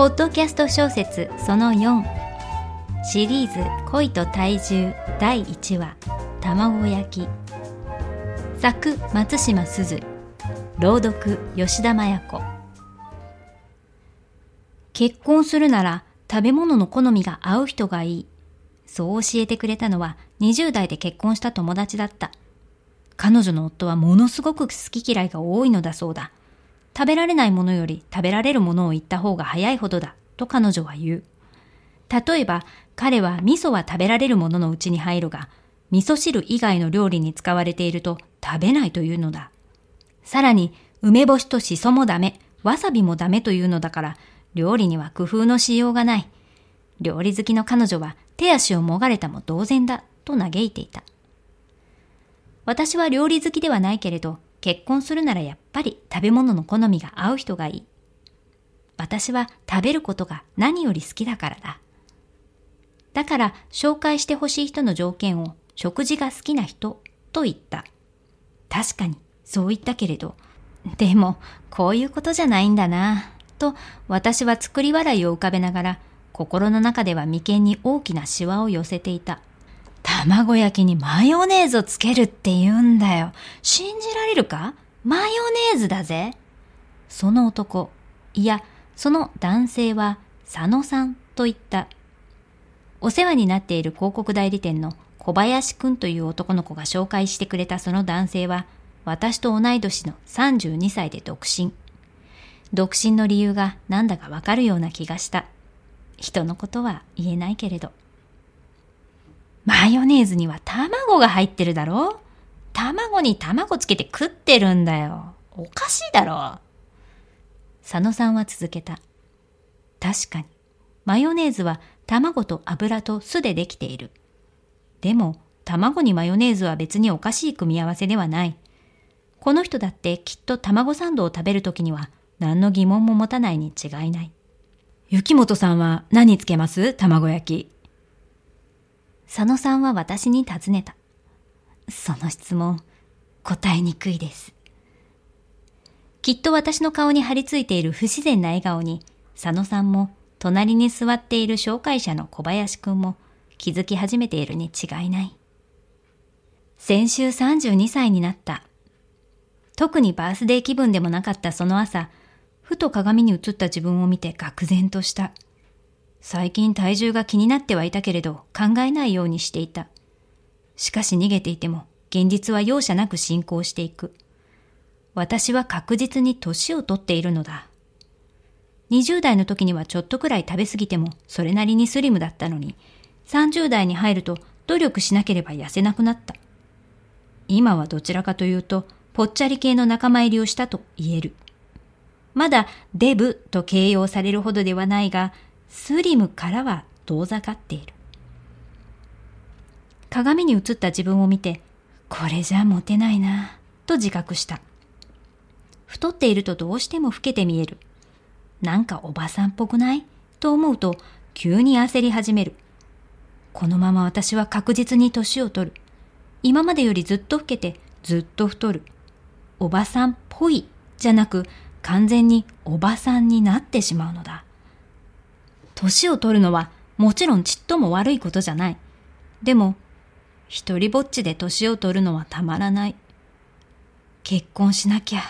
ポッドキャスト小説その4シリーズ恋と体重第1話。卵焼き。作松島すず。朗読吉田麻也子。結婚するなら食べ物の好みが合う人がいい。そう教えてくれたのは20代で結婚した友達だった。彼女の夫はものすごく好き嫌いが多いのだそうだ。食べられないものより食べられるものを言った方が早いほどだと彼女は言う例えば彼は味噌は食べられるもののうちに入るが味噌汁以外の料理に使われていると食べないというのだ。さらに、梅干しとしそもダメ、わさびもダメというのだから、料理には工夫のしようがない。料理好きの彼女は手足をもがれたも同然だ、と嘆いていた。私は料理好きではないけれど、結婚するならやっぱり食べ物の好みが合う人がいい。私は食べることが何より好きだからだ。だから紹介してほしい人の条件を食事が好きな人と言った。確かにそう言ったけれど、でもこういうことじゃないんだな、と私は作り笑いを浮かべながら心の中では眉間に大きなシワを寄せていた。卵焼きにマヨネーズをつけるって言うんだよ。信じられるか？マヨネーズだぜ。その男、いや、その男性は佐野さんと言った。お世話になっている広告代理店の小林くんという男の子が紹介してくれたその男性は、私と同い年の32歳で独身。独身の理由がなんだかわかるような気がした。人のことは言えないけれど。マヨネーズには卵が入ってるだろ？卵に卵つけて食ってるんだよ。おかしいだろ。佐野さんは続けた。確かに、マヨネーズは卵と油と酢でできている。でも、卵にマヨネーズは別におかしい組み合わせではない。この人だってきっと卵サンドを食べるときには何の疑問も持たないに違いない。雪本さんは何つけます？卵焼き。佐野さんは私に尋ねた。その質問、答えにくいです。きっと私の顔に張り付いている不自然な笑顔に、佐野さんも隣に座っている紹介者の小林くんも気づき始めているに違いない。先週32歳になった。特にバースデー気分でもなかったその朝、ふと鏡に映った自分を見て愕然とした。最近体重が気になってはいたけれど考えないようにしていた。しかし逃げていても現実は容赦なく進行していく。私は確実に年を取っているのだ。20代の時にはちょっとくらい食べ過ぎてもそれなりにスリムだったのに、30代に入ると努力しなければ痩せなくなった。今はどちらかというと、ぽっちゃり系の仲間入りをしたと言える。まだデブと形容されるほどではないが、スリムからは遠ざかっている。鏡に映った自分を見て、これじゃモテないな、と自覚した。太っているとどうしても老けて見える。なんかおばさんっぽくない？と思うと急に焦り始める。このまま私は確実に年を取る。今までよりずっと老けてずっと太る。おばさんっぽいじゃなく完全におばさんになってしまうのだ。年を取るのはもちろんちっとも悪いことじゃない。でも、一人ぼっちで年を取るのはたまらない。結婚しなきゃ。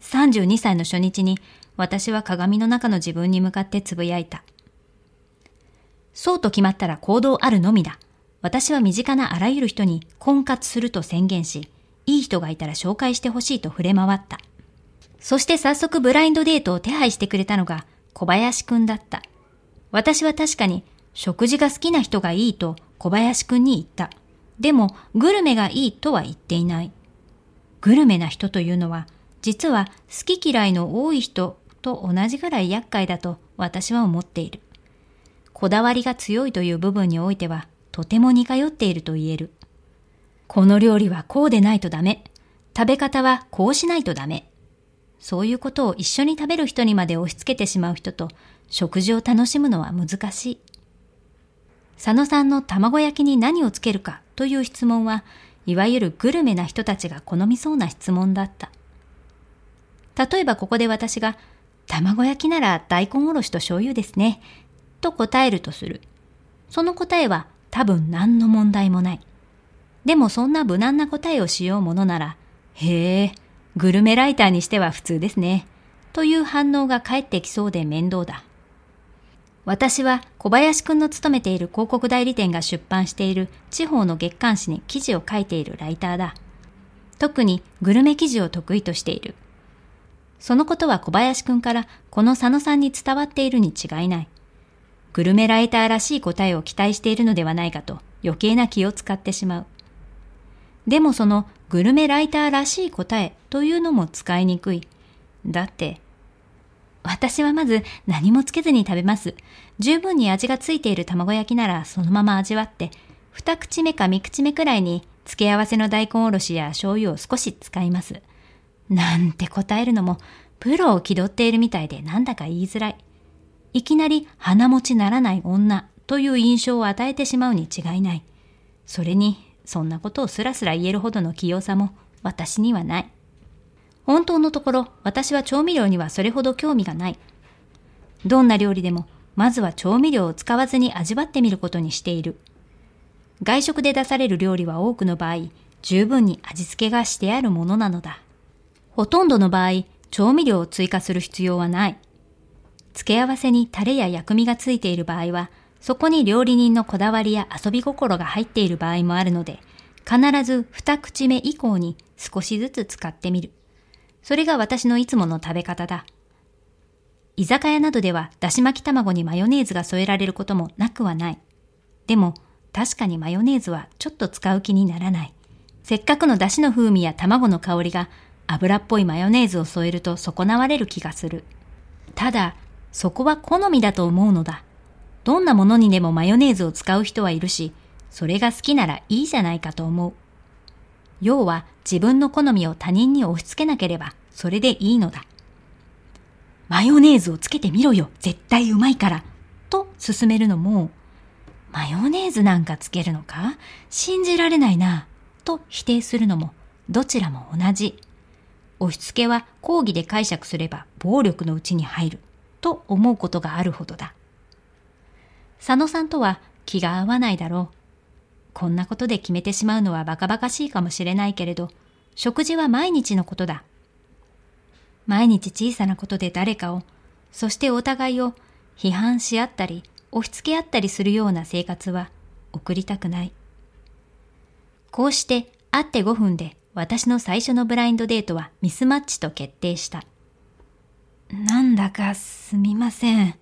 32歳の初日に私は鏡の中の自分に向かってつぶやいた。そうと決まったら行動あるのみだ。私は身近なあらゆる人に婚活すると宣言し、いい人がいたら紹介してほしいと触れ回った。そして早速ブラインドデートを手配してくれたのが小林くんだった。私は確かに食事が好きな人がいいと小林くんに言った。でもグルメがいいとは言っていない。グルメな人というのは実は好き嫌いの多い人と同じぐらい厄介だと私は思っている。こだわりが強いという部分においては、とても似通っていると言える。この料理はこうでないとダメ。食べ方はこうしないとダメ。そういうことを一緒に食べる人にまで押し付けてしまう人と食事を楽しむのは難しい。佐野さんの卵焼きに何をつけるかという質問は、いわゆるグルメな人たちが好みそうな質問だった。例えばここで私が卵焼きなら大根おろしと醤油ですね。と答えるとする。その答えは多分何の問題もない。でもそんな無難な答えをしようものなら、へえ、グルメライターにしては普通ですね。という反応が返ってきそうで面倒だ。私は小林くんの勤めている広告代理店が出版している地方の月刊誌に記事を書いているライターだ。特にグルメ記事を得意としている。そのことは小林くんからこの佐野さんに伝わっているに違いない。グルメライターらしい答えを期待しているのではないかと余計な気を使ってしまう。でもそのグルメライターらしい答えというのも使いにくい。だって、私はまず何もつけずに食べます。十分に味がついている卵焼きならそのまま味わって、二口目か三口目くらいに付け合わせの大根おろしや醤油を少し使います。なんて答えるのも、プロを気取っているみたいでなんだか言いづらい。いきなり鼻持ちならない女という印象を与えてしまうに違いない。それにそんなことをスラスラ言えるほどの器用さも私にはない。本当のところ、私は調味料にはそれほど興味がない。どんな料理でも、まずは調味料を使わずに味わってみることにしている。外食で出される料理は多くの場合、十分に味付けがしてあるものなのだ。ほとんどの場合、調味料を追加する必要はない。付け合わせにタレや薬味がついている場合は、そこに料理人のこだわりや遊び心が入っている場合もあるので、必ず二口目以降に少しずつ使ってみる。それが私のいつもの食べ方だ。居酒屋などではだし巻き卵にマヨネーズが添えられることもなくはない。でも、確かにマヨネーズはちょっと使う気にならない。せっかくのだしの風味や卵の香りが油っぽいマヨネーズを添えると損なわれる気がする。ただ、そこは好みだと思うのだ。どんなものにでもマヨネーズを使う人はいるし、それが好きならいいじゃないかと思う。要は自分の好みを他人に押し付けなければそれでいいのだ。マヨネーズをつけてみろよ絶対うまいからと勧めるのも、マヨネーズなんかつけるのか？信じられないなと否定するのもどちらも同じ。押し付けは講義で解釈すれば暴力のうちに入ると思うことがあるほどだ。佐野さんとは気が合わないだろう。こんなことで決めてしまうのはバカバカしいかもしれないけれど、食事は毎日のことだ。毎日小さなことで誰かを、そしてお互いを批判し合ったり、押し付け合ったりするような生活は送りたくない。こうして会って5分で私の最初のブラインドデートはミスマッチと決定した。なんだかすみません。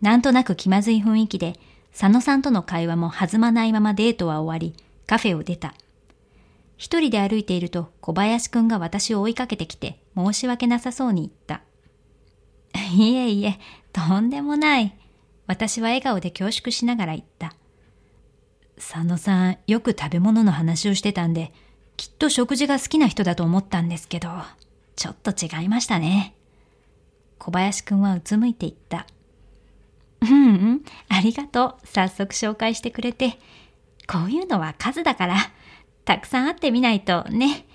なんとなく気まずい雰囲気で、佐野さんとの会話も弾まないままデートは終わり、カフェを出た。一人で歩いていると小林くんが私を追いかけてきて申し訳なさそうに言った。いえいえ、とんでもない。私は笑顔で恐縮しながら言った。佐野さん、よく食べ物の話をしてたんで、きっと食事が好きな人だと思ったんですけど、ちょっと違いましたね。小林くんはうつむいて言った。うんうん、ありがとう。早速紹介してくれて。こういうのは数だから、たくさん会ってみないとね。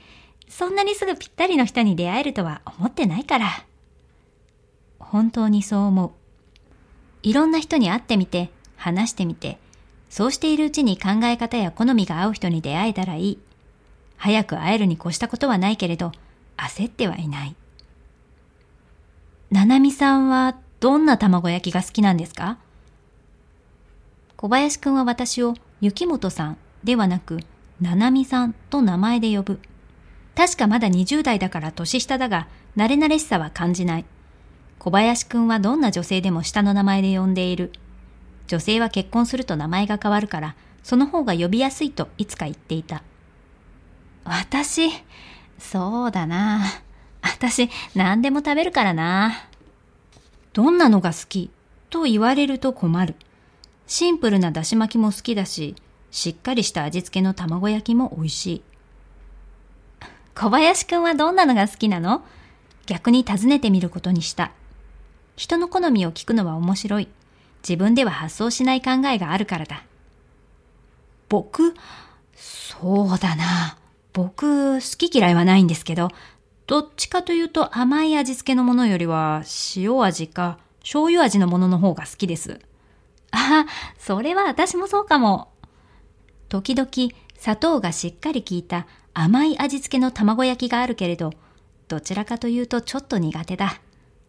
そんなにすぐぴったりの人に出会えるとは思ってないから。本当にそう思う。いろんな人に会ってみて、話してみて、そうしているうちに考え方や好みが合う人に出会えたらいい。早く会えるに越したことはないけれど、焦ってはいない。ななみさんはどんな卵焼きが好きなんですか？小林くんは私を雪本さんではなく、ななみさんと名前で呼ぶ。確かまだ20代だから年下だが、慣れ慣れしさは感じない。小林くんはどんな女性でも下の名前で呼んでいる。女性は結婚すると名前が変わるから、その方が呼びやすいといつか言っていた。私、そうだな。私、何でも食べるからな。どんなのが好きと言われると困る。シンプルなだし巻きも好きだし、しっかりした味付けの卵焼きも美味しい。小林くんはどんなのが好きなの？逆に尋ねてみることにした。人の好みを聞くのは面白い。自分では発想しない考えがあるからだ。僕、そうだな。僕、好き嫌いはないんですけど、どっちかというと甘い味付けのものよりは塩味か醤油味のものの方が好きです。ああ、それは私もそうかも。時々砂糖がしっかり効いた甘い味付けの卵焼きがあるけれど、どちらかというとちょっと苦手だ。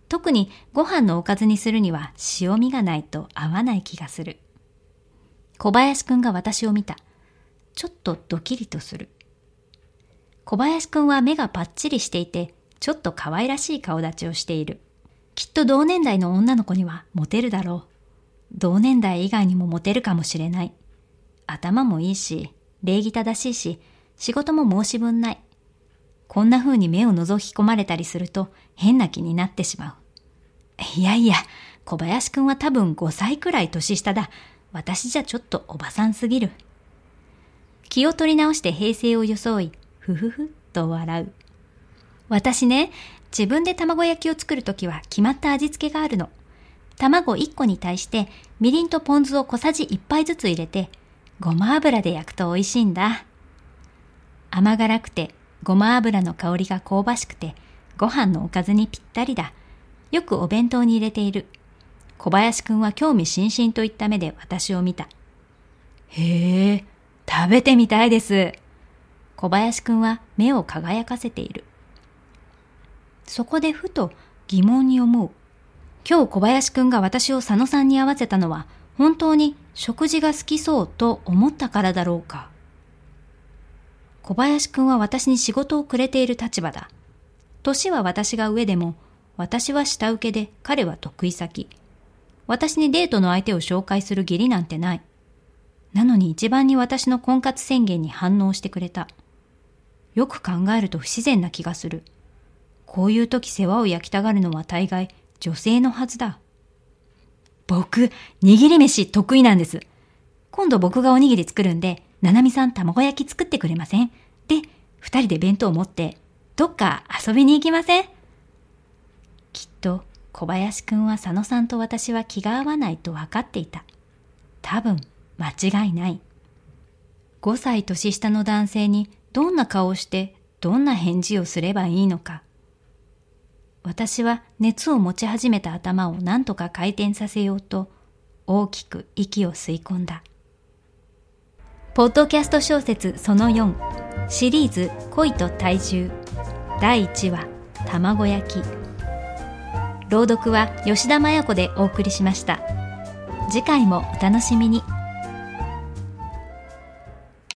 特にご飯のおかずにするには塩味がないと合わない気がする。小林くんが私を見た。ちょっとドキリとする。小林くんは目がパッチリしていて、ちょっと可愛らしい顔立ちをしている。きっと同年代の女の子にはモテるだろう。同年代以外にもモテるかもしれない。頭もいいし、礼儀正しいし、仕事も申し分ない。こんな風に目を覗き込まれたりすると変な気になってしまう。いやいや、小林くんは多分5歳くらい年下だ。私じゃちょっとおばさんすぎる。気を取り直して平成を装い、ふふふと笑う。私ね、自分で卵焼きを作るときは決まった味付けがあるの。卵1個に対してみりんとポン酢を小さじ1杯ずつ入れて、ごま油で焼くと美味しいんだ。甘辛くてごま油の香りが香ばしくてご飯のおかずにぴったりだ。よくお弁当に入れている。小林くんは興味津々といった目で私を見た。へえ、食べてみたいです。小林くんは目を輝かせている。そこでふと疑問に思う。今日小林くんが私を佐野さんに会わせたのは本当に食事が好きそうと思ったからだろうか。小林くんは私に仕事をくれている立場だ。年は私が上でも、私は下請けで彼は得意先。私にデートの相手を紹介する義理なんてない。なのに一番に私の婚活宣言に反応してくれた。よく考えると不自然な気がする。こういう時世話を焼きたがるのは大概女性のはずだ。僕、握り飯得意なんです。今度僕がおにぎり作るんで、ななみさん卵焼き作ってくれません？で、二人で弁当を持って、どっか遊びに行きません？きっと小林くんは佐野さんと私は気が合わないと分かっていた。多分、間違いない。5歳年下の男性にどんな顔をしてどんな返事をすればいいのか。私は熱を持ち始めた頭を何とか回転させようと大きく息を吸い込んだ。ポッドキャスト小説その4シリーズ恋と体重第1話卵焼き朗読は吉田麻也子でお送りしました。次回もお楽しみに。